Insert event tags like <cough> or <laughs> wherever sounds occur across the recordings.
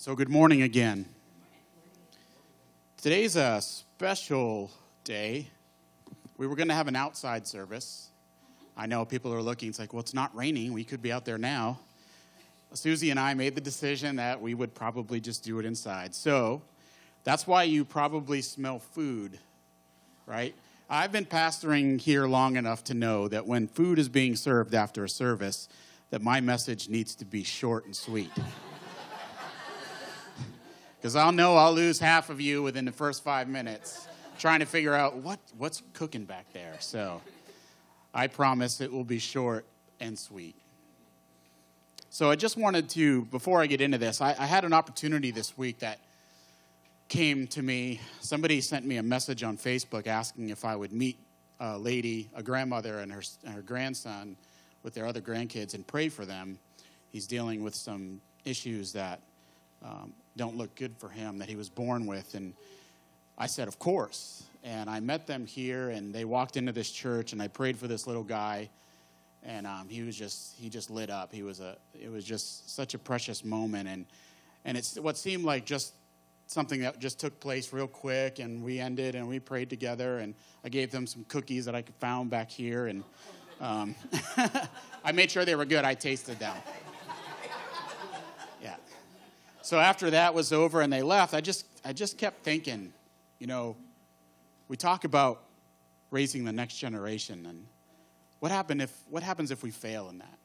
So, good morning again. Today's a special day. We were going to have an outside service. I know people are looking, it's like, well, it's not raining. We could be out there now. Susie and I made the decision that we would probably just do it inside. So, that's why you probably smell food, right? I've been pastoring here long enough to know that when food is being served after a service, that my message needs to be short and sweet because I'll know I'll lose half of you within the first five minutes trying to figure out what, what's cooking back there. So I promise it will be short and sweet. So I just wanted to, before I get into this, I, I had an opportunity this week that came to me. Somebody sent me a message on Facebook asking if I would meet a lady, a grandmother, and her, and her grandson with their other grandkids and pray for them. He's dealing with some issues that um, don't look good for him that he was born with. And I said, Of course. And I met them here, and they walked into this church, and I prayed for this little guy. And um, he was just he just lit up. He was a it was just such a precious moment, and and it's what seemed like just something that just took place real quick, and we ended, and we prayed together, and I gave them some cookies that I found back here, and um, <laughs> I made sure they were good. I tasted them. So after that was over and they left, I just, I just kept thinking, you know, we talk about raising the next generation and what, happen if, what happens if we fail in that?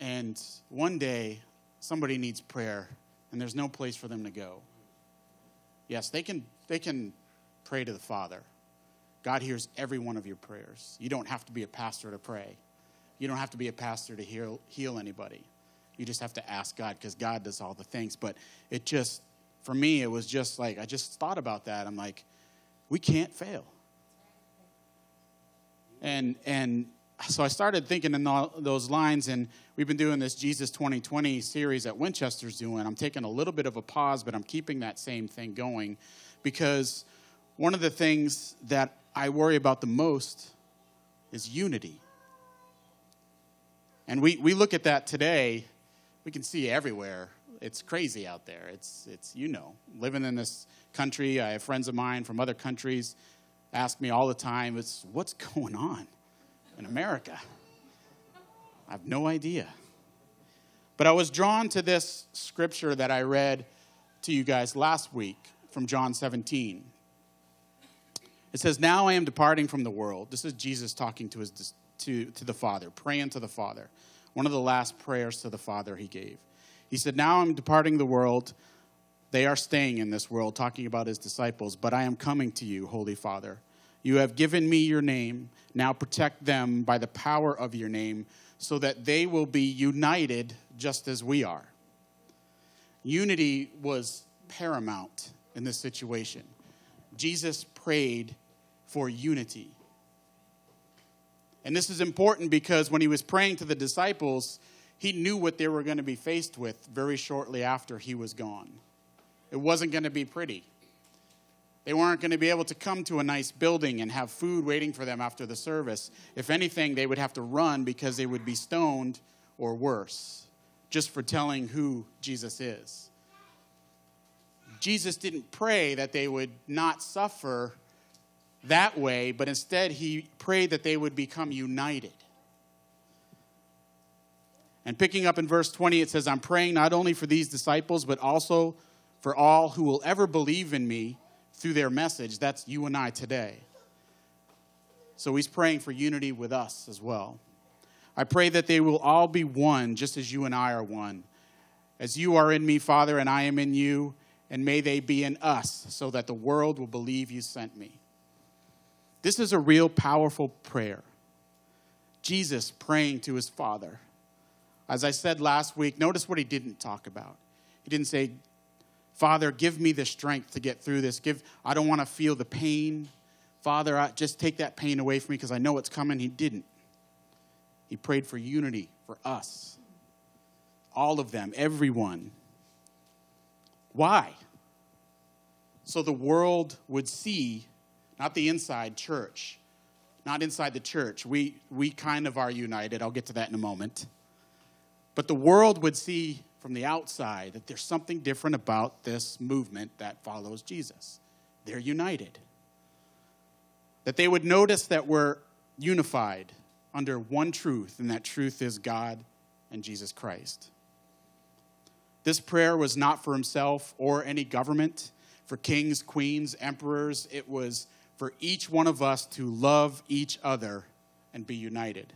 And one day, somebody needs prayer and there's no place for them to go. Yes, they can, they can pray to the Father. God hears every one of your prayers. You don't have to be a pastor to pray. You don't have to be a pastor to heal, heal anybody. You just have to ask God because God does all the things. But it just, for me, it was just like, I just thought about that. I'm like, we can't fail. And, and so I started thinking in those lines, and we've been doing this Jesus 2020 series that Winchester's doing. I'm taking a little bit of a pause, but I'm keeping that same thing going because one of the things that I worry about the most is unity. And we, we look at that today we can see everywhere. It's crazy out there. It's, it's, you know, living in this country. I have friends of mine from other countries ask me all the time, it's, what's <laughs> going on in America? I have no idea. But I was drawn to this scripture that I read to you guys last week from John 17. It says, Now I am departing from the world. This is Jesus talking to, his, to, to the Father, praying to the Father one of the last prayers to the Father he gave. He said, Now I'm departing the world. They are staying in this world, talking about his disciples, but I am coming to you, Holy Father. You have given me your name. Now protect them by the power of your name, so that they will be united just as we are. Unity was paramount in this situation. Jesus prayed for unity. And this is important because when he was praying to the disciples, he knew what they were going to be faced with very shortly after he was gone. It wasn't going to be pretty. They weren't going to be able to come to a nice building and have food waiting for them after the service. If anything, they would have to run because they would be stoned or worse, just for telling who Jesus is. Jesus didn't pray that they would not suffer that way, but instead he prayed that they would become united. And picking up in verse 20, it says, I'm praying not only for these disciples, but also for all who will ever believe in me through their message. That's you and I today. So he's praying for unity with us as well. I pray that they will all be one, just as you and I are one. As you are in me, Father, and I am in you, and may they be in us, so that the world will believe you sent me. This is a real powerful prayer. Jesus praying to his Father. As I said last week, notice what he didn't talk about. He didn't say, Father, give me the strength to get through this. Give, I don't want to feel the pain. Father, I, just take that pain away from me because I know it's coming. He didn't. He prayed for unity for us. All of them, everyone. Why? So the world would see not the inside church, not inside the church. We, we kind of are united. I'll get to that in a moment. But the world would see from the outside that there's something different about this movement that follows Jesus. They're united. That they would notice that we're unified under one truth, and that truth is God and Jesus Christ. This prayer was not for himself or any government, for kings, queens, emperors. It was for each one of us to love each other and be united.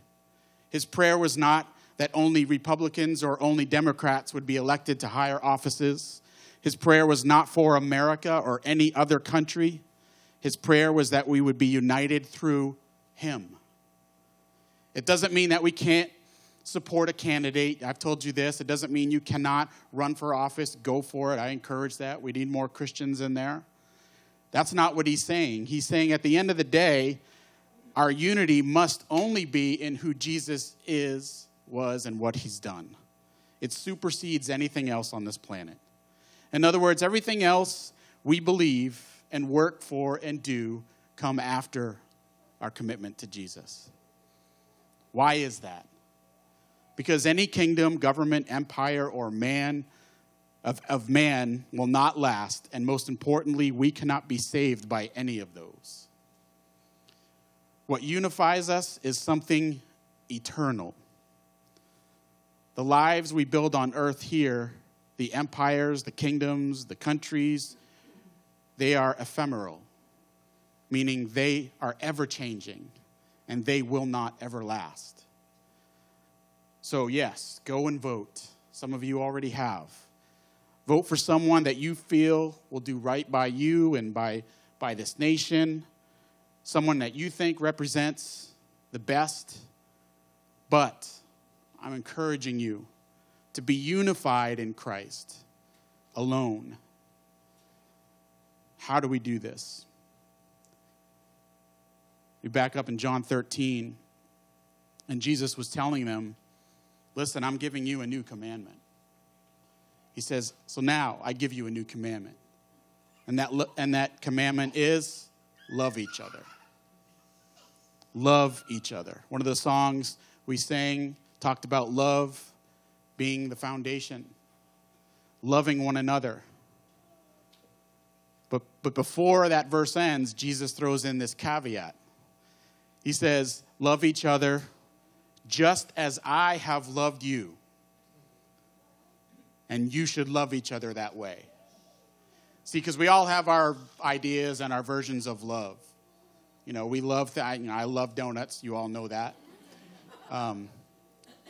His prayer was not that only Republicans or only Democrats would be elected to higher offices. His prayer was not for America or any other country. His prayer was that we would be united through him. It doesn't mean that we can't support a candidate. I've told you this. It doesn't mean you cannot run for office. Go for it. I encourage that. We need more Christians in there. That's not what he's saying. He's saying at the end of the day, our unity must only be in who Jesus is, was, and what he's done. It supersedes anything else on this planet. In other words, everything else we believe and work for and do come after our commitment to Jesus. Why is that? Because any kingdom, government, empire, or man of, of man will not last, and most importantly, we cannot be saved by any of those. What unifies us is something eternal. The lives we build on earth here, the empires, the kingdoms, the countries, they are ephemeral, meaning they are ever changing and they will not ever last. So, yes, go and vote. Some of you already have. Vote for someone that you feel will do right by you and by, by this nation, someone that you think represents the best. But I'm encouraging you to be unified in Christ alone. How do we do this? We back up in John 13, and Jesus was telling them, Listen, I'm giving you a new commandment. He says, So now I give you a new commandment. And that, and that commandment is love each other. Love each other. One of the songs we sang talked about love being the foundation, loving one another. But, but before that verse ends, Jesus throws in this caveat. He says, Love each other just as I have loved you. And you should love each other that way. See, because we all have our ideas and our versions of love. You know, we love, you know, I love donuts. You all know that. Um,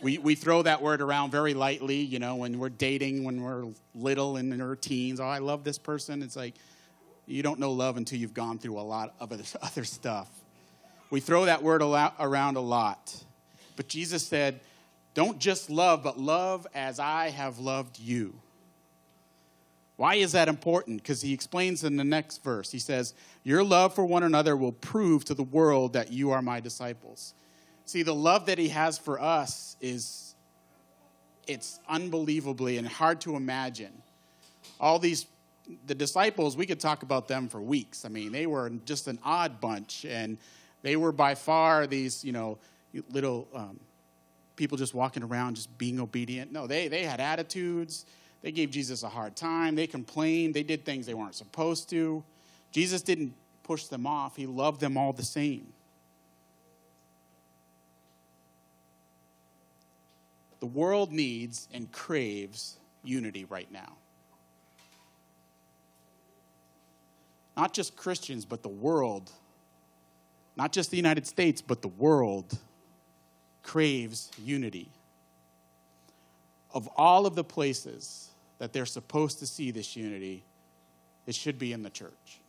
we, we throw that word around very lightly, you know, when we're dating, when we're little and in our teens. Oh, I love this person. It's like, you don't know love until you've gone through a lot of other <laughs> stuff. We throw that word around a lot. But Jesus said, Don't just love, but love as I have loved you. Why is that important? Because he explains in the next verse. He says, Your love for one another will prove to the world that you are my disciples. See, the love that he has for us is it's unbelievably and hard to imagine. All these the disciples, we could talk about them for weeks. I mean, they were just an odd bunch and they were by far these, you know, little um, people just walking around, just being obedient. No, they, they had attitudes. They gave Jesus a hard time. They complained. They did things they weren't supposed to. Jesus didn't push them off, He loved them all the same. The world needs and craves unity right now. Not just Christians, but the world not just the United States, but the world craves unity. Of all of the places that they're supposed to see this unity, it should be in the church.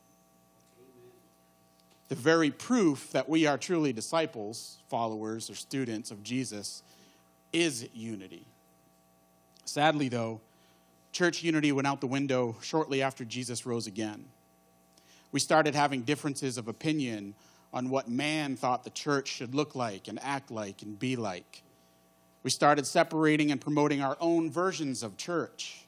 The very proof that we are truly disciples, followers, or students of Jesus is unity. Sadly, though, church unity went out the window shortly after Jesus rose again. We started having differences of opinion on what man thought the church should look like and act like and be like. We started separating and promoting our own versions of church.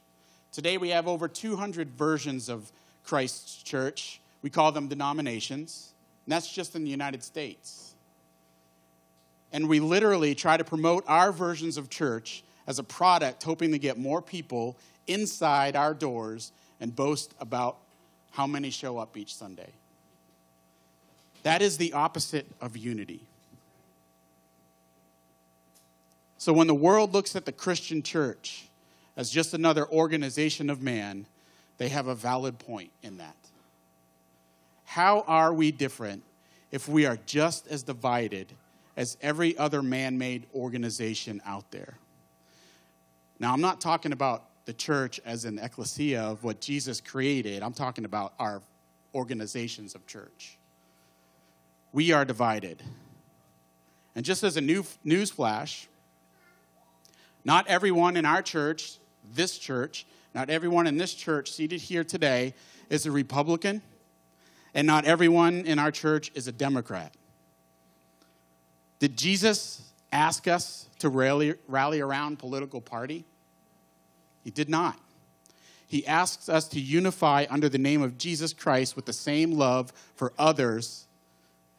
Today we have over 200 versions of Christ's church. We call them denominations, and that's just in the United States. And we literally try to promote our versions of church as a product, hoping to get more people inside our doors and boast about how many show up each Sunday. That is the opposite of unity. So when the world looks at the Christian church as just another organization of man, they have a valid point in that. How are we different if we are just as divided as every other man made organization out there? Now, I'm not talking about the church as an ecclesia of what Jesus created, I'm talking about our organizations of church. We are divided. And just as a new news flash, not everyone in our church, this church, not everyone in this church seated here today is a Republican, and not everyone in our church is a Democrat. Did Jesus ask us to rally, rally around political party? He did not. He asks us to unify under the name of Jesus Christ with the same love for others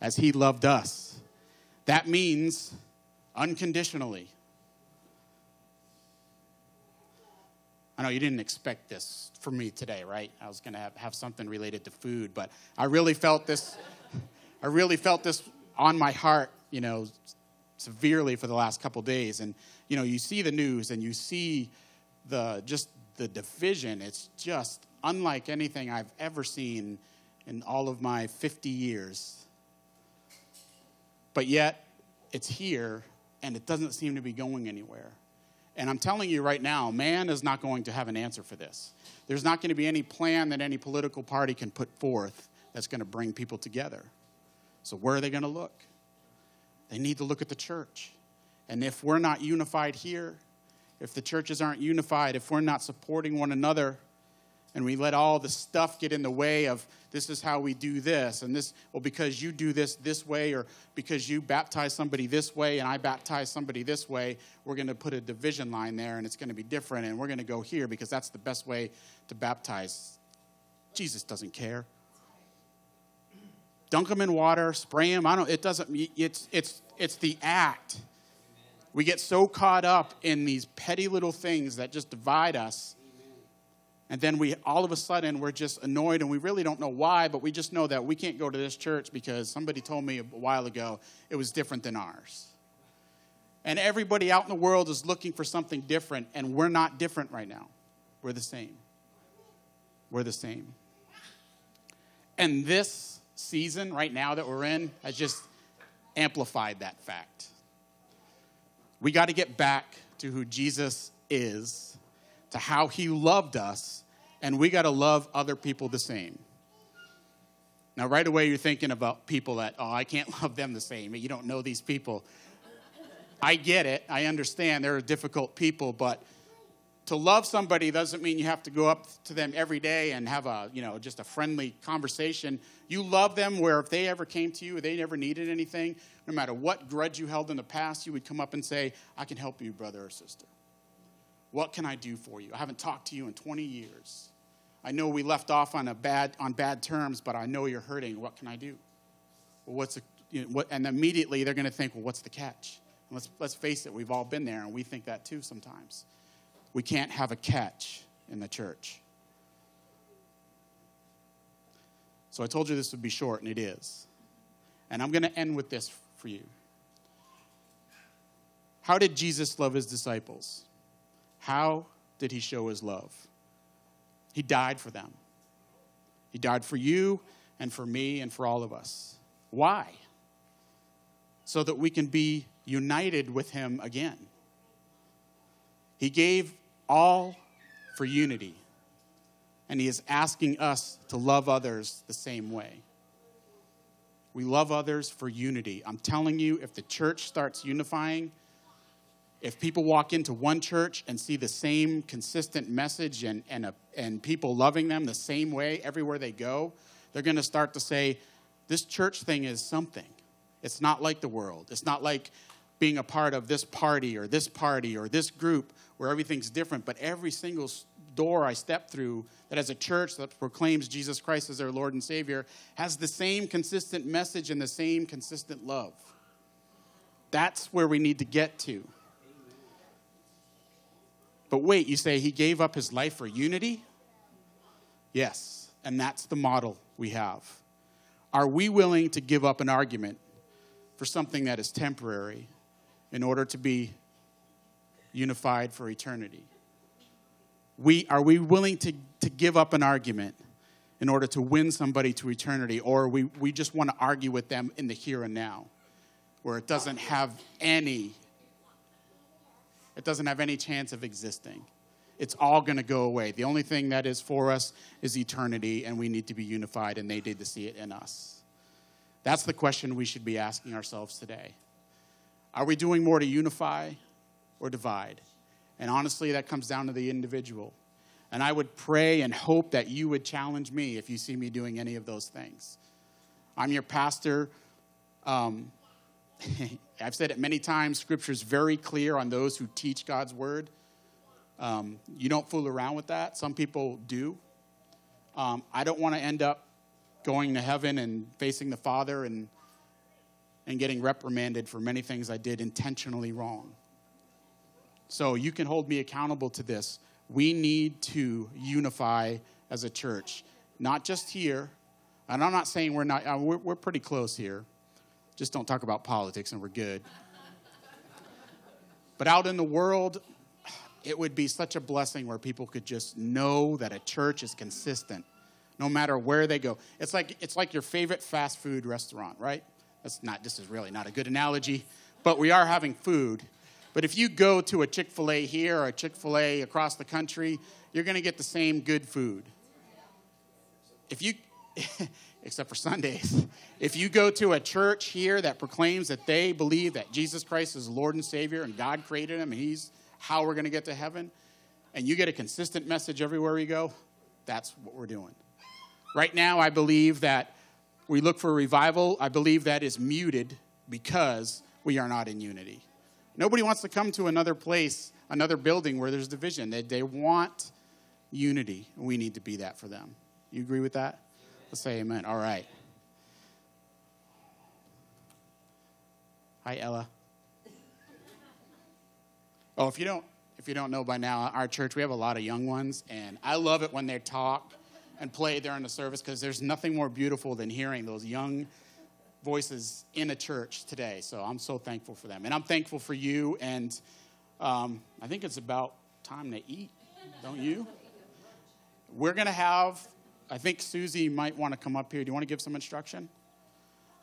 as he loved us. That means unconditionally. I know you didn't expect this from me today, right? I was going to have, have something related to food, but I really felt this. I really felt this on my heart, you know, severely for the last couple days. And you know, you see the news and you see the just the division. It's just unlike anything I've ever seen in all of my 50 years. But yet, it's here and it doesn't seem to be going anywhere. And I'm telling you right now, man is not going to have an answer for this. There's not going to be any plan that any political party can put forth that's going to bring people together. So, where are they going to look? They need to look at the church. And if we're not unified here, if the churches aren't unified, if we're not supporting one another, and we let all the stuff get in the way of this is how we do this and this well because you do this this way or because you baptize somebody this way and i baptize somebody this way we're going to put a division line there and it's going to be different and we're going to go here because that's the best way to baptize. Jesus doesn't care. Dunk them in water spray them i don't it doesn't it's it's it's the act. We get so caught up in these petty little things that just divide us and then we all of a sudden we're just annoyed and we really don't know why, but we just know that we can't go to this church because somebody told me a while ago it was different than ours. And everybody out in the world is looking for something different, and we're not different right now. We're the same. We're the same. And this season right now that we're in has just amplified that fact. We got to get back to who Jesus is, to how he loved us and we got to love other people the same. Now, right away, you're thinking about people that, oh, I can't <laughs> love them the same. You don't know these people. I get it. I understand they're difficult people, but to love somebody doesn't mean you have to go up to them every day and have a, you know, just a friendly conversation. You love them where if they ever came to you, they never needed anything, no matter what grudge you held in the past, you would come up and say, I can help you, brother or sister. What can I do for you? I haven't talked to you in 20 years. I know we left off on, a bad, on bad terms, but I know you're hurting. What can I do? Well, what's a, you know, what, and immediately they're going to think, well, what's the catch? And let's, let's face it, we've all been there, and we think that too sometimes. We can't have a catch in the church. So I told you this would be short, and it is. And I'm going to end with this for you. How did Jesus love his disciples? How did he show his love? He died for them. He died for you and for me and for all of us. Why? So that we can be united with Him again. He gave all for unity, and He is asking us to love others the same way. We love others for unity. I'm telling you, if the church starts unifying, if people walk into one church and see the same consistent message and, and, a, and people loving them the same way everywhere they go, they're going to start to say, this church thing is something. It's not like the world. It's not like being a part of this party or this party or this group where everything's different. But every single door I step through that has a church that proclaims Jesus Christ as their Lord and Savior has the same consistent message and the same consistent love. That's where we need to get to. But wait, you say he gave up his life for unity? Yes, and that's the model we have. Are we willing to give up an argument for something that is temporary in order to be unified for eternity? We, are we willing to, to give up an argument in order to win somebody to eternity, or we, we just want to argue with them in the here and now, where it doesn't have any it doesn't have any chance of existing. It's all going to go away. The only thing that is for us is eternity, and we need to be unified, and they need to see it in us. That's the question we should be asking ourselves today. Are we doing more to unify or divide? And honestly, that comes down to the individual. And I would pray and hope that you would challenge me if you see me doing any of those things. I'm your pastor. Um, <laughs> I've said it many times, Scripture is very clear on those who teach God's word. Um, you don't fool around with that. Some people do. Um, I don't want to end up going to heaven and facing the Father and, and getting reprimanded for many things I did intentionally wrong. So you can hold me accountable to this. We need to unify as a church, not just here. And I'm not saying we're not, uh, we're, we're pretty close here. Just don't talk about politics and we're good. But out in the world, it would be such a blessing where people could just know that a church is consistent no matter where they go. It's like, it's like your favorite fast food restaurant, right? That's not, this is really not a good analogy, but we are having food. But if you go to a Chick fil A here or a Chick fil A across the country, you're going to get the same good food. If you, <laughs> except for Sundays. <laughs> If you go to a church here that proclaims that they believe that Jesus Christ is Lord and Savior and God created him and he's how we're going to get to heaven, and you get a consistent message everywhere we go, that's what we're doing. Right now, I believe that we look for revival. I believe that is muted because we are not in unity. Nobody wants to come to another place, another building where there's division. They, they want unity. We need to be that for them. You agree with that? Let's say amen. All right. Hi, Ella. Oh, if you don't if you don't know by now, our church we have a lot of young ones, and I love it when they talk and play during the service because there's nothing more beautiful than hearing those young voices in a church today. So I'm so thankful for them, and I'm thankful for you. And um, I think it's about time to eat, don't you? We're gonna have I think Susie might want to come up here. Do you want to give some instruction?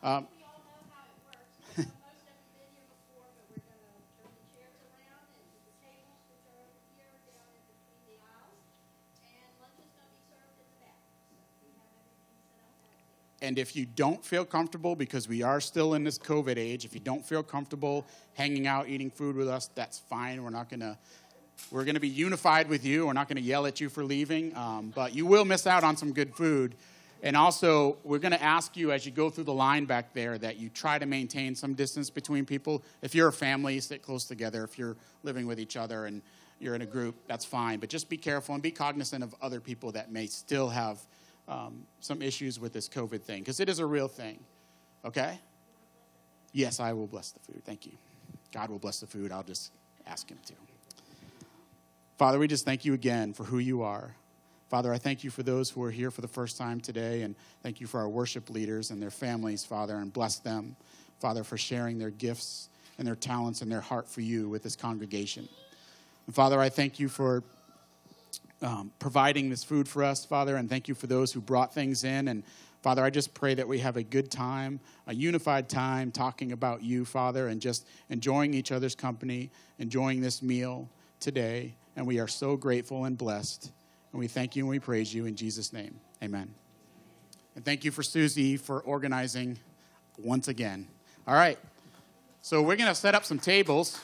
Um, <laughs> And if you don't feel comfortable, because we are still in this COVID age, if you don't feel comfortable hanging out, eating food with us, that's fine. We're not going to we're going to be unified with you. We're not going to yell at you for leaving, um, but you will miss out on some good food. And also, we're going to ask you as you go through the line back there that you try to maintain some distance between people. If you're a family, sit close together. If you're living with each other and you're in a group, that's fine. But just be careful and be cognizant of other people that may still have um, some issues with this COVID thing, because it is a real thing. Okay? Yes, I will bless the food. Thank you. God will bless the food. I'll just ask Him to. Father, we just thank you again for who you are. Father, I thank you for those who are here for the first time today, and thank you for our worship leaders and their families, Father, and bless them, Father, for sharing their gifts and their talents and their heart for you with this congregation. And Father, I thank you for um, providing this food for us, Father, and thank you for those who brought things in. And Father, I just pray that we have a good time, a unified time talking about you, Father, and just enjoying each other's company, enjoying this meal today and we are so grateful and blessed. And we thank you and we praise you in Jesus' name. Amen. And thank you for Susie for organizing once again. All right. So we're going to set up some tables.